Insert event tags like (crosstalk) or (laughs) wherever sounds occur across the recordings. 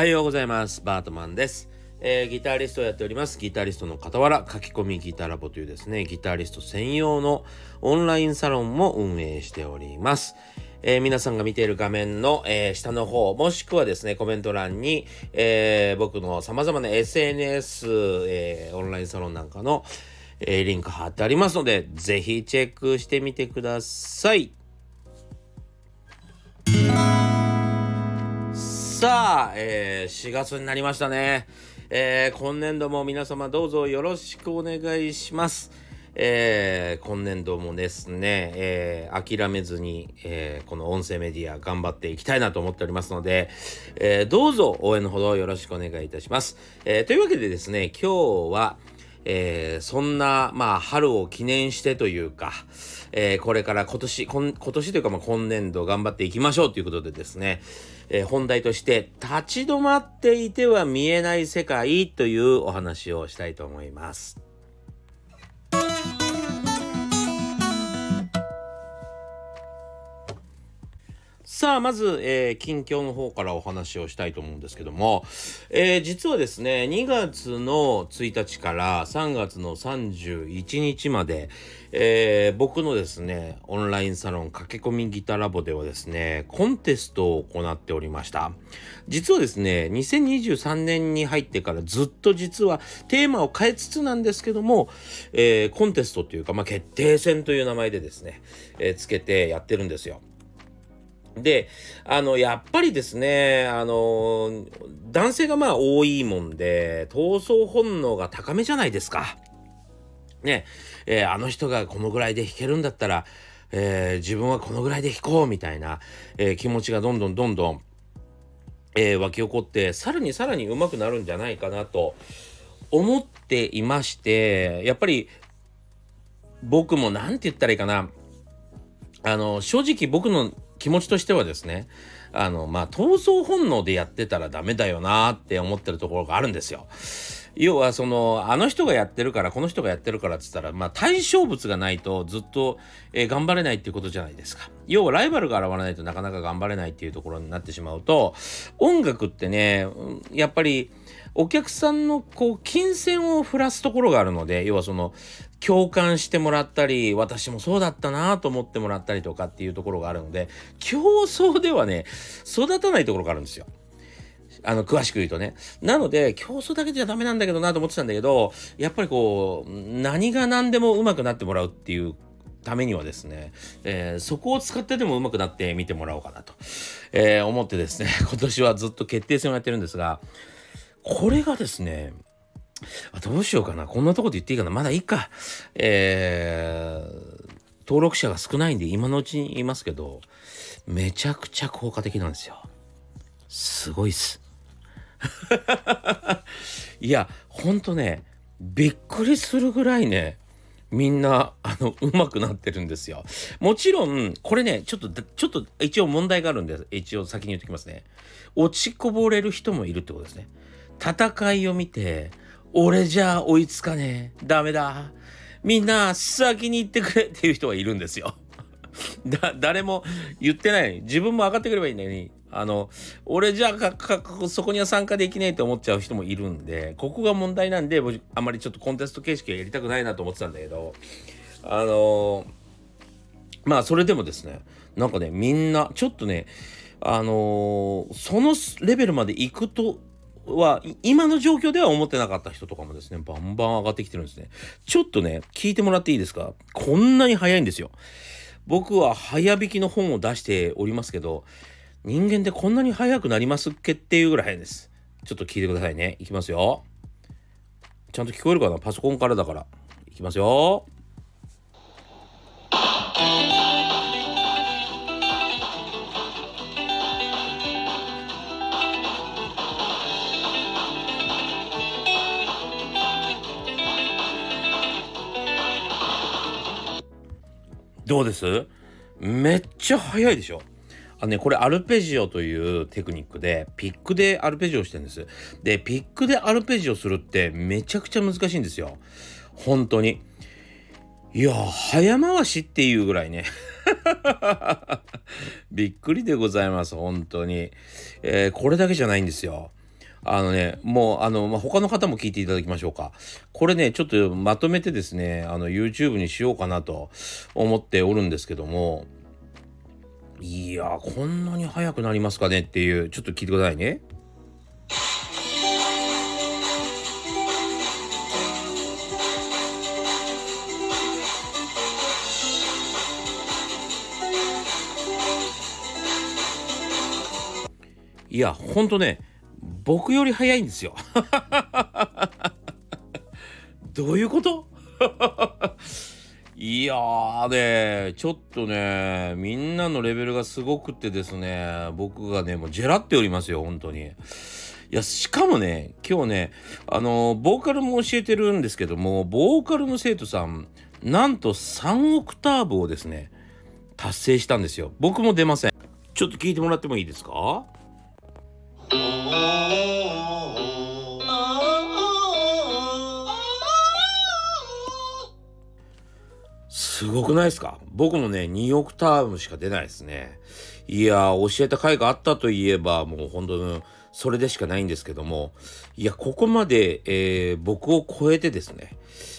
はようございます。バートマンです、えーギタリストをやっております。ギタリストの傍ら書き込みギタラボというですねギタリスト専用のオンラインサロンも運営しております。えー皆さんが見ている画面の、えー下の方、もしくはですね、コメント欄に、えー僕の様々な SNS、えオンラインサロンなんかの、えリンク貼ってありますので、ぜひチェックしてみてください。さあ、えー4月になりましたね。えー今年度も皆様どうぞよろしくお願いします。えー今年度もですね、えー諦めずに、えーこの音声メディア頑張っていきたいなと思っておりますので、えーどうぞ応援のほどよろしくお願いいたします。えーというわけでですね、今日は、えーそんな、まあ、春を記念してというか、えーこれから今年、今今年というか、まあ、今年度頑張っていきましょうということでですね、えー本題として、立ち止まっていては見えない世界というお話をしたいと思います。さあ、まず、えー近況の方からお話をしたいと思うんですけども、えー実はですね、2月の1日から3月の31日まで、えー僕のですね、オンラインサロン駆け込みギターラボではですね、コンテストを行っておりました。実はですね、2023年に入ってからずっと実はテーマを変えつつなんですけども、えーコンテストというか、まあ、決定戦という名前でですね、えーつけてやってるんですよ。で、あの、やっぱりですね、あの、男性がまあ多いもんで、闘争本能が高めじゃないですか。ね、えーあの人がこのぐらいで弾けるんだったら、えー自分はこのぐらいで弾こうみたいな、えー気持ちがどんどんどんどん、えー湧き起こって、さらにさらに上手くなるんじゃないかなと思っていまして、やっぱり僕もなんて言ったらいいかな、あの、正直僕の気持ちとしてはですね、あの、まあ、闘争本能でやってたらダメだよなって思ってるところがあるんですよ。要は、その、あの人がやってるから、この人がやってるからって言ったら、まあ、対象物がないとずっと、えー頑張れないっていうことじゃないですか。要は、ライバルが現れないとなかなか頑張れないっていうところになってしまうと、音楽ってね、やっぱり、お客さんのこう金銭を振らすところがあるので要はその共感してもらったり私もそうだったなと思ってもらったりとかっていうところがあるので競争ではね育たないところがあるんですよ。あの詳しく言うとね。なので競争だけじゃダメなんだけどなと思ってたんだけどやっぱりこう何が何でも上手くなってもらうっていうためにはですね、えーそこを使ってでも上手くなって見てもらおうかなと、えー思ってですね (laughs) 今年はずっと決定戦をやってるんですがこれがですね、あどうしようかな。こんなとこで言っていいかな。まだいいか。えー登録者が少ないんで今のうちに言いますけど、めちゃくちゃ効果的なんですよ。すごいっす。(laughs) いや、ほんとね、びっくりするぐらいね、みんな、あの、上手くなってるんですよ。もちろん、これね、ちょっと、ちょっと一応問題があるんで、一応先に言っておきますね。落ちこぼれる人もいるってことですね。戦いを見て、俺じゃ追いつかねえ。ダメだ。みんな先に行ってくれっていう人がいるんですよ。(laughs) だ、誰も言ってない、自分も上がってくればいいのに、あの、俺じゃかかそこには参加できねえと思っちゃう人もいるんで、ここが問題なんで、僕あんまりちょっとコンテスト形式はやりたくないなと思ってたんだけど、あのまあそれでもですね、なんかね、みんな、ちょっとね、あのそのレベルまで行くとは今の状況では思ってなかった人とかもですね、バンバン上がってきてるんですね。ちょっとね、聞いてもらっていいですか？こんなに早いんですよ。僕は早弾きの本を出しておりますけど、人間ってこんなに早くなりますっけっていうぐらい早いんです。ちょっと聞いてくださいね。いきますよ。ちゃんと聞こえるかな？パソコンからだから。いきますよ。どうです？めっちゃ早いでしょあのね、これアルペジオというテクニックで、ピックでアルペジオしてるんです。で、ピックでアルペジオするってめちゃくちゃ難しいんですよ。本当に。いや、早回しっていうぐらいね。(laughs) びっくりでございます、本当に。えーこれだけじゃないんですよ。あのね、もう、あの、まあ、他の方も聞いていただきましょうか。これね、ちょっとまとめてですね、あの、YouTube にしようかなと思っておるんですけども、いやこんなに早くなりますかねっていう、ちょっと聞いてくださいね。いや、ほんとね、僕より早いんですよ。(laughs) どういうこと？(laughs) いやーね、ちょっとね、みんなのレベルがすごくてですね、僕がね、もうジェラっておりますよ、本当に。いや、しかもね、今日ね、あの、ボーカルも教えてるんですけども、ボーカルの生徒さん、なんと3オクターブをですね、達成したんですよ。僕も出ません。ちょっと聞いてもらってもいいですか？すごくないですか？僕もね、2オクターブしか出ないですね。いや教えた回があったといえば、もう本当にそれでしかないんですけども、いや、ここまで、えー、僕を超えてですね、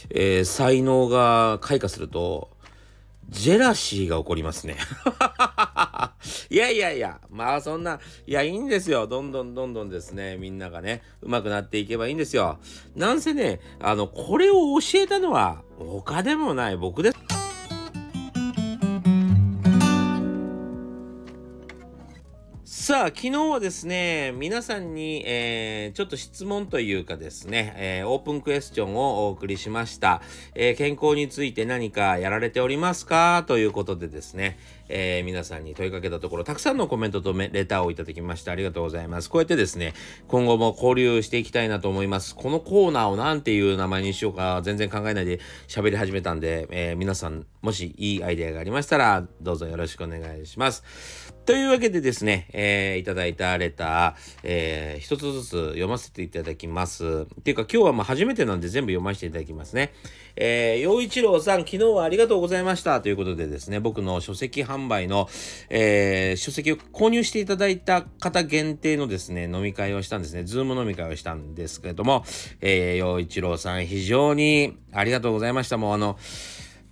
えー、才能が開花すると、ジェラシーが起こりますね。(laughs) いやいやいや、まあそんな、いやいいんですよ。どんどんどんどんですね、みんながね、うまくなっていけばいいんですよ。なんせね、あの、これを教えたのは、他でもない僕です。さあ、昨日はですね、皆さんに、えー、ちょっと質問というかですね、えー、オープンクエスチョンをお送りしました。えー、健康について何かやられておりますか？ということでですね、え皆さんに問いかけたところ、たくさんのコメントとレターをいただきましてありがとうございます。こうやってですね、今後も交流していきたいなと思います。このコーナーを何ていう名前にしようか全然考えないで喋り始めたんで、え皆さん、もしいいアイデアがありましたら、どうぞよろしくお願いします。というわけでですね、えー、いただいたレター、えー、一つずつ読ませていただきます。っていうか今日はまあ初めてなんで全部読ませていただきますね。えー、陽一郎さん、昨日はありがとうございました。ということでですね、僕の書籍販売の、えー、書籍を購入していただいた方限定のですね、飲み会をしたんですね。ズーム飲み会をしたんですけれども、えー、陽一郎さん、非常にありがとうございました。もうあの、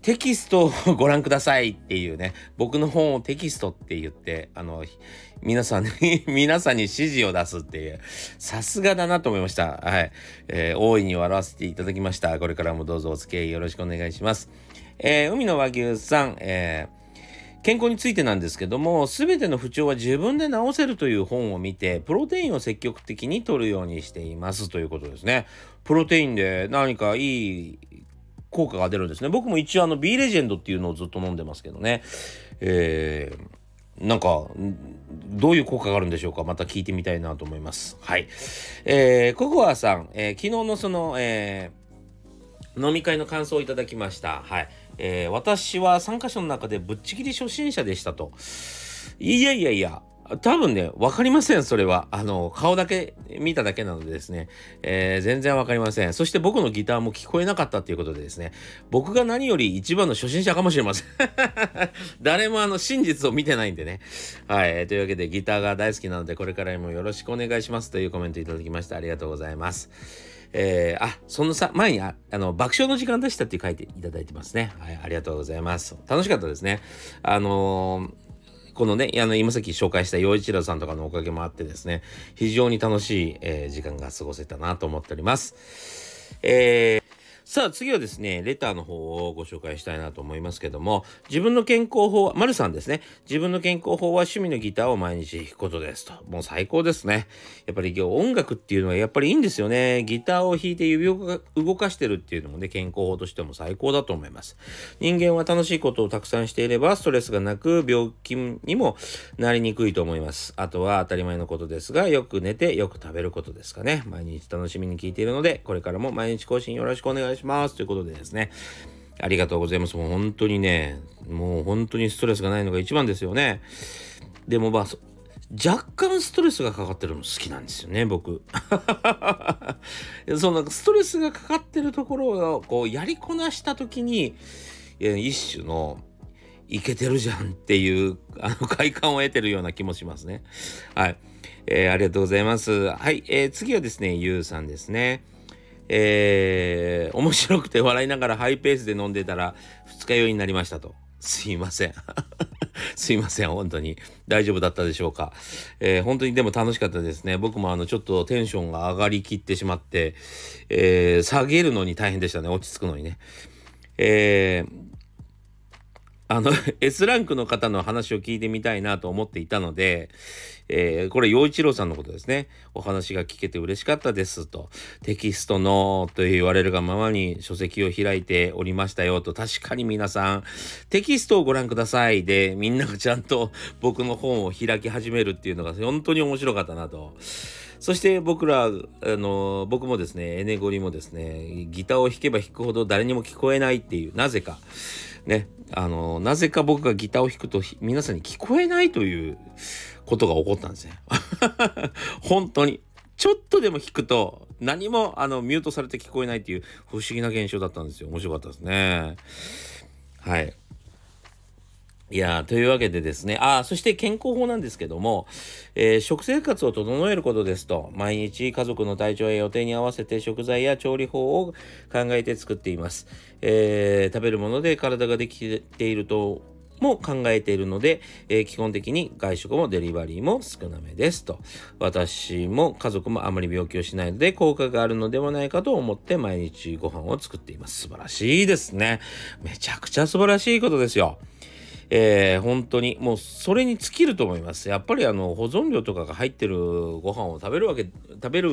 テキストをご覧くださいっていうね、僕の本をテキストって言って、あの、皆さんに (laughs) 皆さんに指示を出すっていう、さすがだなと思いました。はい。えー、大いに笑わせていただきました。これからもどうぞお付き合いよろしくお願いします。えー、海の和牛さん、えー健康についてなんですけども、すべての不調は自分で治せるという本を見て、プロテインを積極的に摂るようにしていますということですね。プロテインで何かいい効果が出るんですね。僕も一応あの B レジェンドっていうのをずっと飲んでますけどね。えー、なんか、どういう効果があるんでしょうかまた聞いてみたいなと思います。はい。えー、ココアさん、えー、昨日のその、えー、飲み会の感想をいただきました。はい。えー、私は参加者の中でぶっちぎり初心者でしたと。いやいやいや、多分ね、わかりません、それは。あの、顔だけ見ただけなのでですね、えー、全然わかりません。そして僕のギターも聞こえなかったっていうことでですね、僕が何より一番の初心者かもしれません。(laughs) 誰もあの、真実を見てないんでね。はい、というわけでギターが大好きなので、これからもよろしくお願いしますというコメントいただきましてありがとうございます。えー、あ、そのさ、前にあ、あの、爆笑の時間でしたって書いていただいてますね。はい、ありがとうございます。楽しかったですね。あのーこのね、あの、今さっき紹介した陽一郎さんとかのおかげもあってですね、非常に楽しい、えー、時間が過ごせたなと思っております。えーさあ次はですね、レターの方をご紹介したいなと思いますけども、自分の健康法は、丸さんですね、自分の健康法は趣味のギターを毎日弾くことですと。もう最高ですね。やっぱり音楽っていうのはやっぱりいいんですよね。ギターを弾いて指を動かしてるっていうのもね、健康法としても最高だと思います。人間は楽しいことをたくさんしていれば、ストレスがなく病気にもなりにくいと思います。あとは当たり前のことですが、よく寝てよく食べることですかね。毎日楽しみに聞いているので、これからも毎日更新よろしくお願いします。します。ということでですね。ありがとうございます。もう本当にね、もう本当にストレスがないのが一番ですよね。でもまあ、若干ストレスがかかってるの好きなんですよね、僕。(laughs) そのストレスがかかってるところをこうやりこなした時に、一種のいけてるじゃんっていう (laughs) あの快感を得てるような気もしますね。はい。えー、ありがとうございます。はい。えー、次はですね、ゆうさんですね。えー、面白くて笑いながらハイペースで飲んでたら二日酔いになりましたと。すいません。(laughs) すいません、本当に。大丈夫だったでしょうか。えー、本当にでも楽しかったですね。僕もあの、ちょっとテンションが上がりきってしまって、えー、下げるのに大変でしたね。落ち着くのにね。えー、あの、(laughs) S ランクの方の話を聞いてみたいなと思っていたので、えー、これ、陽一郎さんのことですね。お話が聞けて嬉しかったですと。テキストのと言われるがままに書籍を開いておりましたよと。確かに皆さん、テキストをご覧くださいで、みんながちゃんと (laughs) 僕の本を開き始めるっていうのが本当に面白かったなと。そして僕ら、あの、僕もですね、エネゴリもですね、ギターを弾けば弾くほど誰にも聞こえないっていう、なぜか。ね、あの、なぜか僕がギターを弾くと皆さんに聞こえないということが起こったんですね。(laughs) 本当に。ちょっとでも弾くと何もあのミュートされて聞こえないっていう不思議な現象だったんですよ。面白かったですね。はい。いやというわけでですね、あそして健康法なんですけども、えー、食生活を整えることですと、毎日家族の体調や予定に合わせて食材や調理法を考えて作っています。えー、食べるもので体ができているとも考えているので、えー、基本的に外食もデリバリーも少なめですと。私も家族もあまり病気をしないので効果があるのではないかと思って毎日ご飯を作っています。素晴らしいですね。めちゃくちゃ素晴らしいことですよ。えー、本当にもうそれに尽きると思います。やっぱりあの保存料とかが入ってるご飯を食べるわけ食べる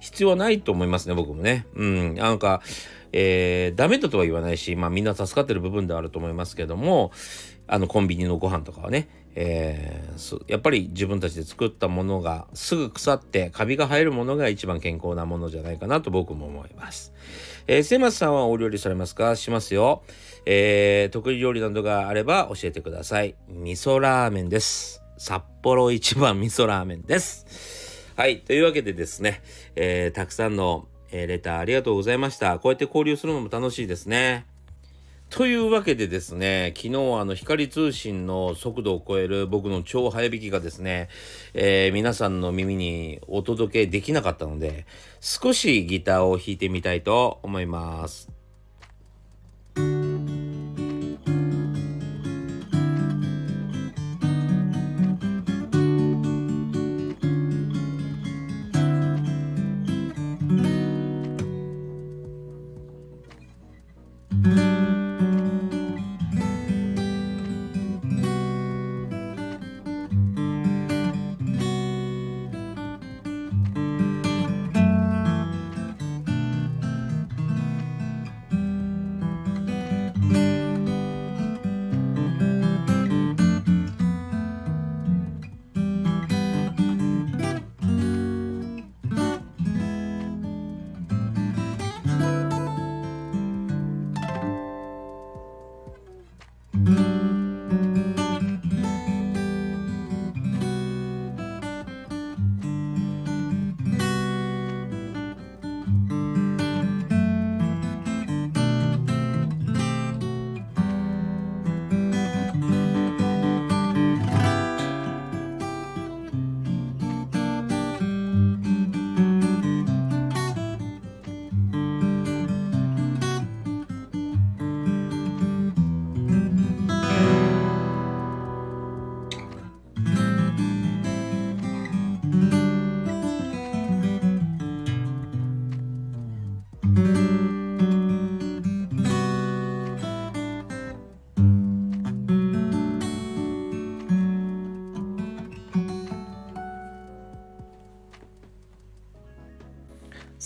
必要はないと思いますね僕もね。うんなんか、えー、ダメだとは言わないしまあみんな助かってる部分ではあると思いますけどもあのコンビニのご飯とかはね、えー、やっぱり自分たちで作ったものがすぐ腐ってカビが生えるものが一番健康なものじゃないかなと僕も思います。えー、セマスさんはお料理されますか？しますよ。えー、得意料理などがあれば教えてください。味噌ラーメンです。札幌一番味噌ラーメンです。はい。というわけでですね、えー、たくさんの、えー、レターありがとうございました。こうやって交流するのも楽しいですね。というわけでですね、昨日あの光通信の速度を超える僕の超早弾きがですね、えー、皆さんの耳にお届けできなかったので、少しギターを弾いてみたいと思います。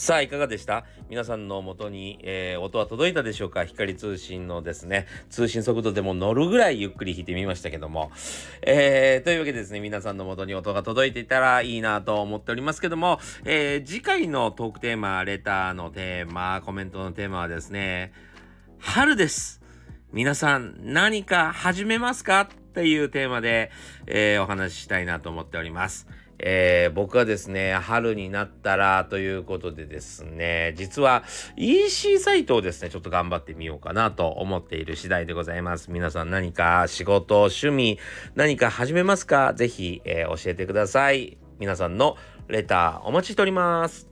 さあ、いかがでした？皆さんの元に、えー、音は届いたでしょうか？光通信のですね、通信速度でも乗るぐらいゆっくり弾いてみましたけども。えー、というわけでですね、皆さんの元に音が届いていたらいいなと思っておりますけども、えー、次回のトークテーマ、レターのテーマ、コメントのテーマはですね、春です。皆さん何か始めますか？っていうテーマで、えー、お話ししたいなと思っております。えー、僕はですね、春になったらということでですね、実は EC サイトをですね、ちょっと頑張ってみようかなと思っている次第でございます。皆さん何か仕事、趣味、何か始めますか？ぜひ、えー、教えてください。皆さんのレターお待ちしております。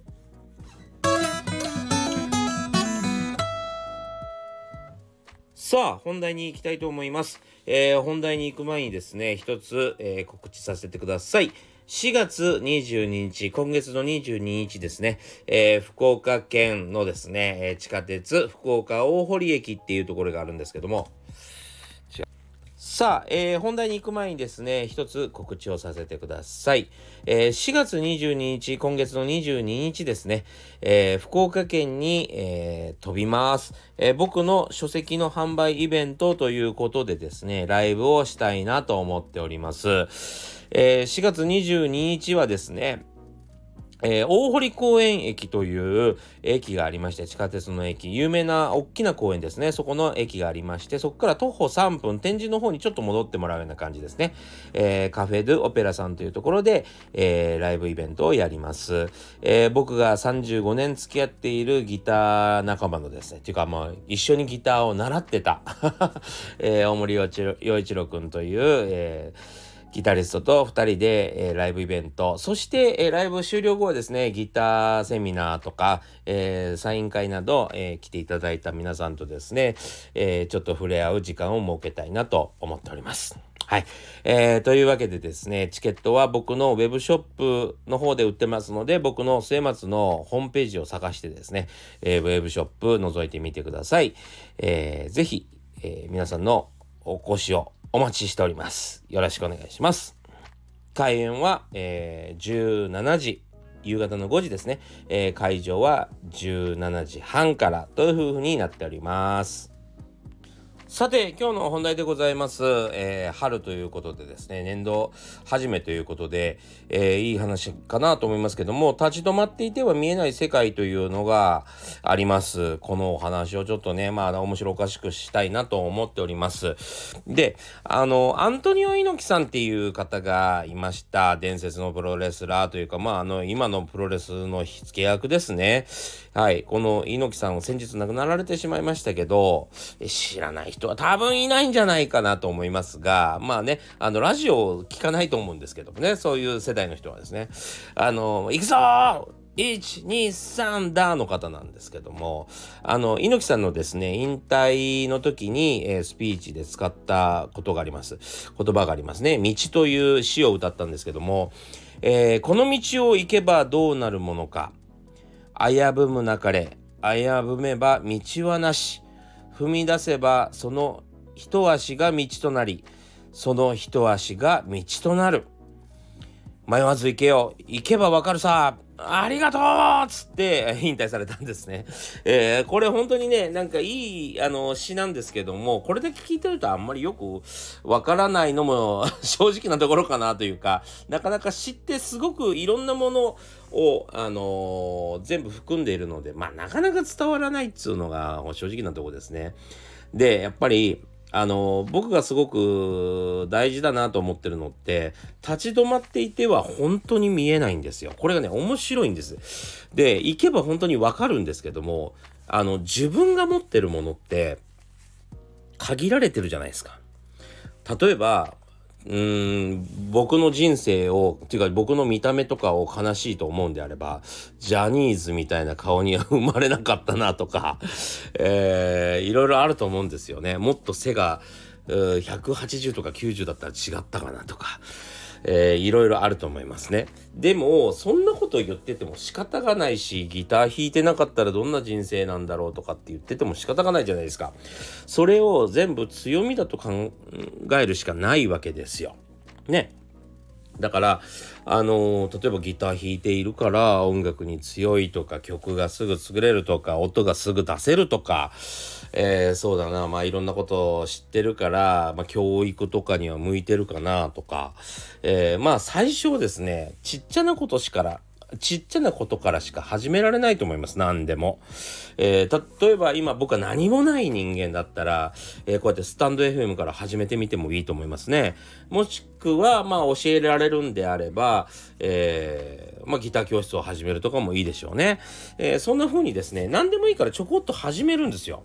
さあ、本題に行きたいと思います。えー、本題に行く前にですね、一つ、えー、告知させてください。4月22日、今月の22日ですね、えー、福岡県のですね、地下鉄福岡大堀駅っていうところがあるんですけども、さあ、えー、本題に行く前にですね、一つ告知をさせてください。えー、4月22日、今月の22日ですね、えー、福岡県に、え飛びます、え僕の書籍の販売イベントということでですね、ライブをしたいなと思っております。え、4月22日はですね、えー、大堀公園駅という駅がありまして、地下鉄の駅、有名な大きな公園ですね。そこの駅がありまして、そこから徒歩3分、展示の方にちょっと戻ってもらうような感じですね。えー、カフェドゥオペラさんというところで、えー、ライブイベントをやります。え僕が35年付き合っているギター仲間のですね、っていうかまあ、一緒にギターを習ってた、(laughs) え大森洋一郎くんという、えーギタリストと2人で、えー、ライブイベント、そして、えー、ライブ終了後はですね、ギターセミナーとか、えー、サイン会など、え来ていただいた皆さんとですね、えちょっと触れ合う時間を設けたいなと思っております。はい。えー、というわけでですね、チケットは僕のウェブショップの方で売ってますので、僕の末松のホームページを探してですね、えー、ウェブショップ覗いてみてください。えー、ぜひ、えー、皆さんのお越しをお待ちしております。よろしくお願いします。開演は、えー、17時、夕方の5時ですね。えー、会場は17時半からというふうになっております。さて、今日の本題でございます。えー、春ということでですね、年度始めということで、えー、いい話かなと思いますけども、立ち止まっていては見えない世界というのがあります。このお話をちょっとね、まあ、面白おかしくしたいなと思っております。で、あの、アントニオ猪木さんっていう方がいました。伝説のプロレスラーというか、まあ、あの、今のプロレスの火付け役ですね。はい。この猪木さんを先日亡くなられてしまいましたけど、知らない人人は多分いないんじゃないかなと思いますが、まあね、あの、ラジオを聞かないと思うんですけどもね、そういう世代の人はですね、あの、行くぞ!ー123だの方なんですけどもあの猪木さんのですね引退の時に、えー、スピーチで使ったことがあります。言葉がありますね「道」という詩を歌ったんですけども、えー、この道を行けばどうなるものか。危ぶむなかれ。危ぶめば道はなし。踏み出せばその一足が道となりその一足が道となる。迷わず行けよ。行けばわかるさ。ありがとうっつって (laughs) 引退されたんですね。えー、これ本当にね、なんかいいあの詩なんですけども、これだけ聞いてるとあんまりよくわからないのも (laughs) 正直なところかなというか、なかなか詩ってすごくいろんなものを、あのー、全部含んでいるので、まあなかなか伝わらないっつうのが正直なところですね。で、やっぱり、あの僕がすごく大事だなと思ってるのって立ち止まっていては本当に見えないんですよ。これがね面白いんです。で行けば本当にわかるんですけどもあの自分が持ってるものって限られてるじゃないですか。例えばうん僕の人生をっていうか僕の見た目とかを悲しいと思うんであればジャニーズみたいな顔には生まれなかったなとか、(laughs) えー、いろいろあると思うんですよねもっと背が180とか90だったら違ったかなとか。いろいろあると思いますね。でも、そんなこと言ってても仕方がないし、ギター弾いてなかったらどんな人生なんだろうとかって言ってても仕方がないじゃないですか。それを全部強みだと考えるしかないわけですよ。ね。だから、あのー、例えばギター弾いているから音楽に強いとか曲がすぐ作れるとか音がすぐ出せるとか、えー、そうだなまあいろんなことを知ってるから、まあ、教育とかには向いてるかなとか、えー、まあ最初ですねちっちゃなことしからちっちゃなことからしか始められないと思います。何でも。えー、例えば今僕は何もない人間だったら、えー、こうやってスタンド FM から始めてみてもいいと思いますね。もしくは、まあ教えられるんであれば、えー、まあギター教室を始めるとかもいいでしょうね。えそんな風にですね、何でもいいからちょこっと始めるんですよ。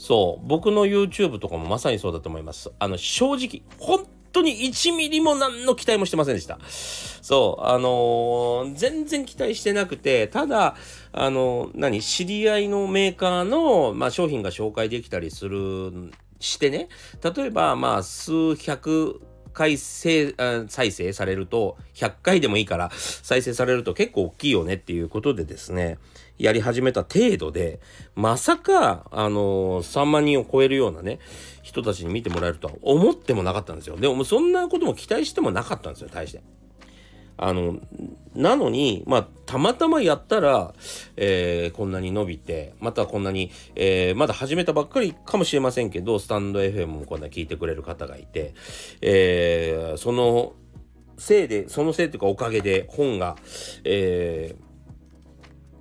そう。僕の YouTube とかもまさにそうだと思います。あの、正直、本当に1ミリも何の期待もしてませんでした。そう、あのー、全然期待してなくて、ただ、あのー、何、知り合いのメーカーの、まあ、商品が紹介できたりする、してね、例えば、まあ、数百回再生されると、100回でもいいから再生されると結構大きいよねっていうことでですね、やり始めた程度で、まさか、あのー、3万人を超えるようなね、人たちに見てもらえるとは思ってもなかったんですよ。でも、そんなことも期待してもなかったんですよ、大して。あの、なのに、まあ、たまたまやったら、えー、こんなに伸びて、またこんなに、えー、まだ始めたばっかりかもしれませんけど、スタンド FM もこんな聞いてくれる方がいて、えー、そのせいで、そのせいというかおかげで本が、えー、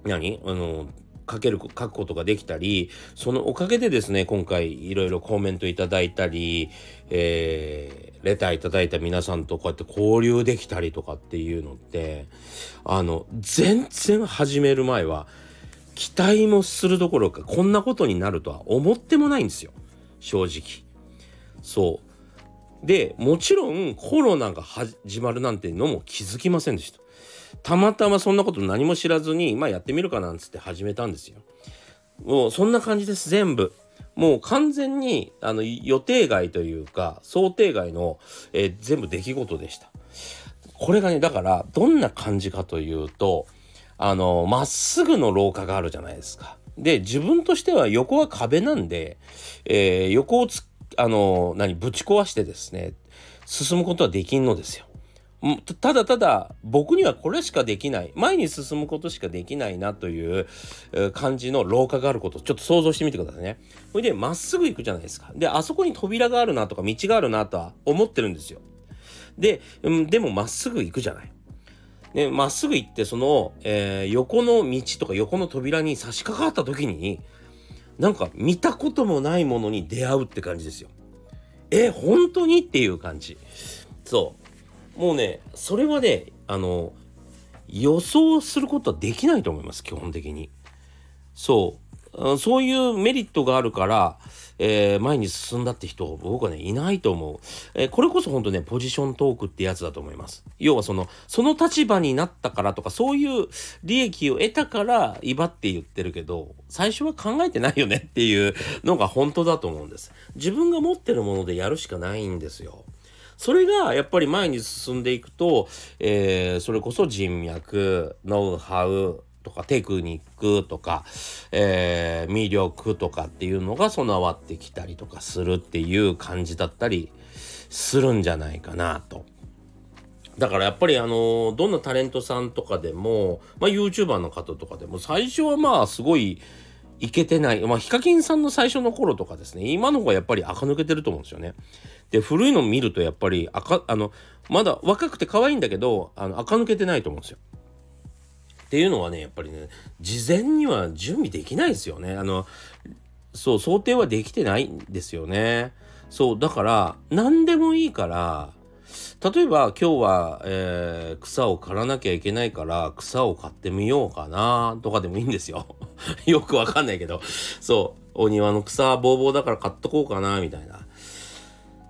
何？あの書ける書くことができたりそのおかげでですね今回いろいろコメントいただいたり、えー、レターいただいた皆さんとこうやって交流できたりとかっていうのってあの全然始める前は期待もするどころかこんなことになるとは思ってもないんですよ。正直。そう。でもちろんコロナが始まるなんてのも気づきませんでした。たまたまそんなこと何も知らずに、まあやってみるかなんつって始めたんですよ。もうそんな感じです、全部。もう完全にあの予定外というか想定外の、えー、全部出来事でした。これがねだからどんな感じかというとあのまっすぐの廊下があるじゃないですか。で自分としては横は壁なんで、えー、横をつあの何ぶち壊してですね進むことはできんのですよ。ただただ僕にはこれしかできない前に進むことしかできないなという感じの廊下があることちょっと想像してみてくださいね。それでまっすぐ行くじゃないですか。であそこに扉があるなとか道があるなとは思ってるんですよ。で、うん、でもまっすぐ行くじゃない。ね、まっすぐ行ってその、えー、横の道とか横の扉に差し掛かった時になんか見たこともないものに出会うって感じですよ。え本当に？っていう感じ。そう。もうねそれはねあの予想することはできないと思います基本的に。そう。そういうメリットがあるから、えー、前に進んだって人僕はねいないと思う、えー、これこそ本当ねポジショントークってやつだと思います。要はそのその立場になったからとかそういう利益を得たから威張って言ってるけど最初は考えてないよねっていうのが本当だと思うんです。自分が持ってるものでやるしかないんですよ。それがやっぱり前に進んでいくと、えー、それこそ人脈、ノウハウ、とかテクニックとか、えー、魅力とかっていうのが備わってきたりとかするっていう感じだったりするんじゃないかなと。だからやっぱりあのどんなタレントさんとかでも、まあ、YouTuber の方とかでも最初はまあすごいいけてない。まあ、ヒカキンさんの最初の頃とかですね、今の方がやっぱり垢抜けてると思うんですよね。で、古いの見るとやっぱり赤、あの、まだ若くて可愛いんだけど、あの、垢抜けてないと思うんですよ。っていうのはね、やっぱりね、事前には準備できないですよね。あの、そう、想定はできてないんですよね。そう、だから、何でもいいから、例えば今日は、えー、草を刈らなきゃいけないから草を刈ってみようかなとかでもいいんですよ。(laughs) よくわかんないけど。そう。お庭の草ぼうぼうだから刈っとこうかなみたいな。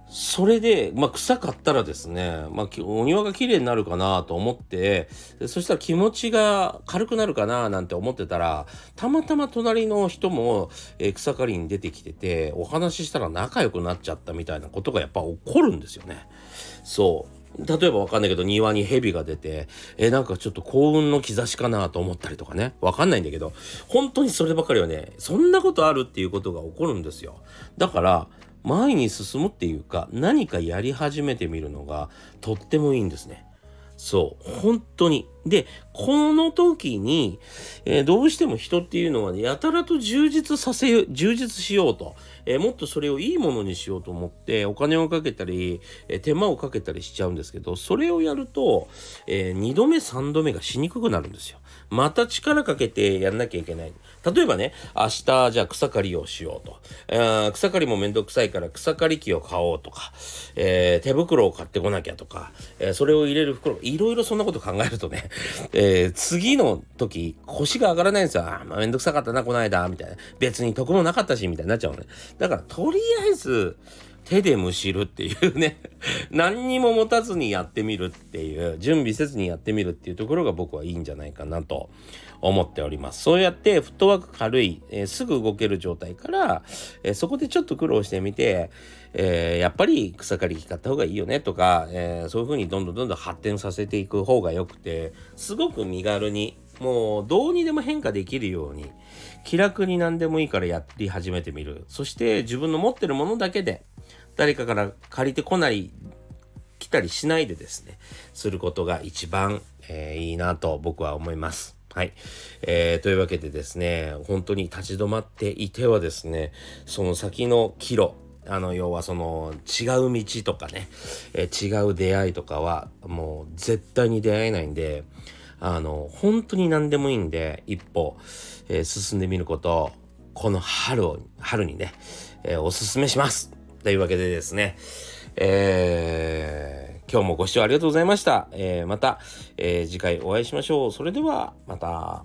それで、まあ、草刈ったらですね、まあ、お庭が綺麗になるかなと思って、そしたら気持ちが軽くなるかななんて思ってたら、たまたま隣の人も、えー、草刈りに出てきてて、お話ししたら仲良くなっちゃったみたいなことがやっぱ起こるんですよね。そう。例えばわかんないけど庭に蛇が出て、えなんかちょっと幸運の兆しかなと思ったりとかね。わかんないんだけど、本当にそればかりはね、そんなことあるっていうことが起こるんですよ。だから、前に進むっていうか何かやり始めてみるのがとってもいいんですね。そう本当にで、この時に、えー、どうしても人っていうのはね、やたらと充実させ、充実しようと、えー、もっとそれをいいものにしようと思って、お金をかけたり、えー、手間をかけたりしちゃうんですけど、それをやると、え2度目、3度目がしにくくなるんですよ。また力かけてやんなきゃいけない。例えばね、明日じゃあ草刈りをしようと。えー、草刈りもめんどくさいから草刈り機を買おうとか、え、手袋を買ってこなきゃとか、え、それを入れる袋、いろいろそんなこと考えるとね、え、次の時、腰が上がらないんですよ。あ、まあ、めんどくさかったな、この間、みたいな。別に得もなかったし、みたいになっちゃうのね。だから、とりあえず、手でむしるっていうね。(laughs) 何にも持たずにやってみるっていう準備せずにやってみるっていうところが僕はいいんじゃないかなと思っております。そうやってフットワーク軽い、えー、すぐ動ける状態から、えー、そこでちょっと苦労してみて、えー、やっぱり草刈り機買った方がいいよねとか、えそういう風にどんどんどんどん発展させていく方がよくてすごく身軽にもうどうにでも変化できるように気楽に何でもいいからやり始めてみるそして自分の持ってるものだけで誰かから借りてこない来たりしないでですねすることが一番、えー、いいなと僕は思います。はい、えー、というわけでですね本当に立ち止まっていてはですねその先の岐路あの要はその違う道とかね、えー、違う出会いとかはもう絶対に出会えないんであの本当に何でもいいんで一歩、えー、進んでみることこの春を春にね、えー、おすすめします。というわけでですね、えー、今日もご視聴ありがとうございました。え、また、え、次回お会いしましょう。それでは、また。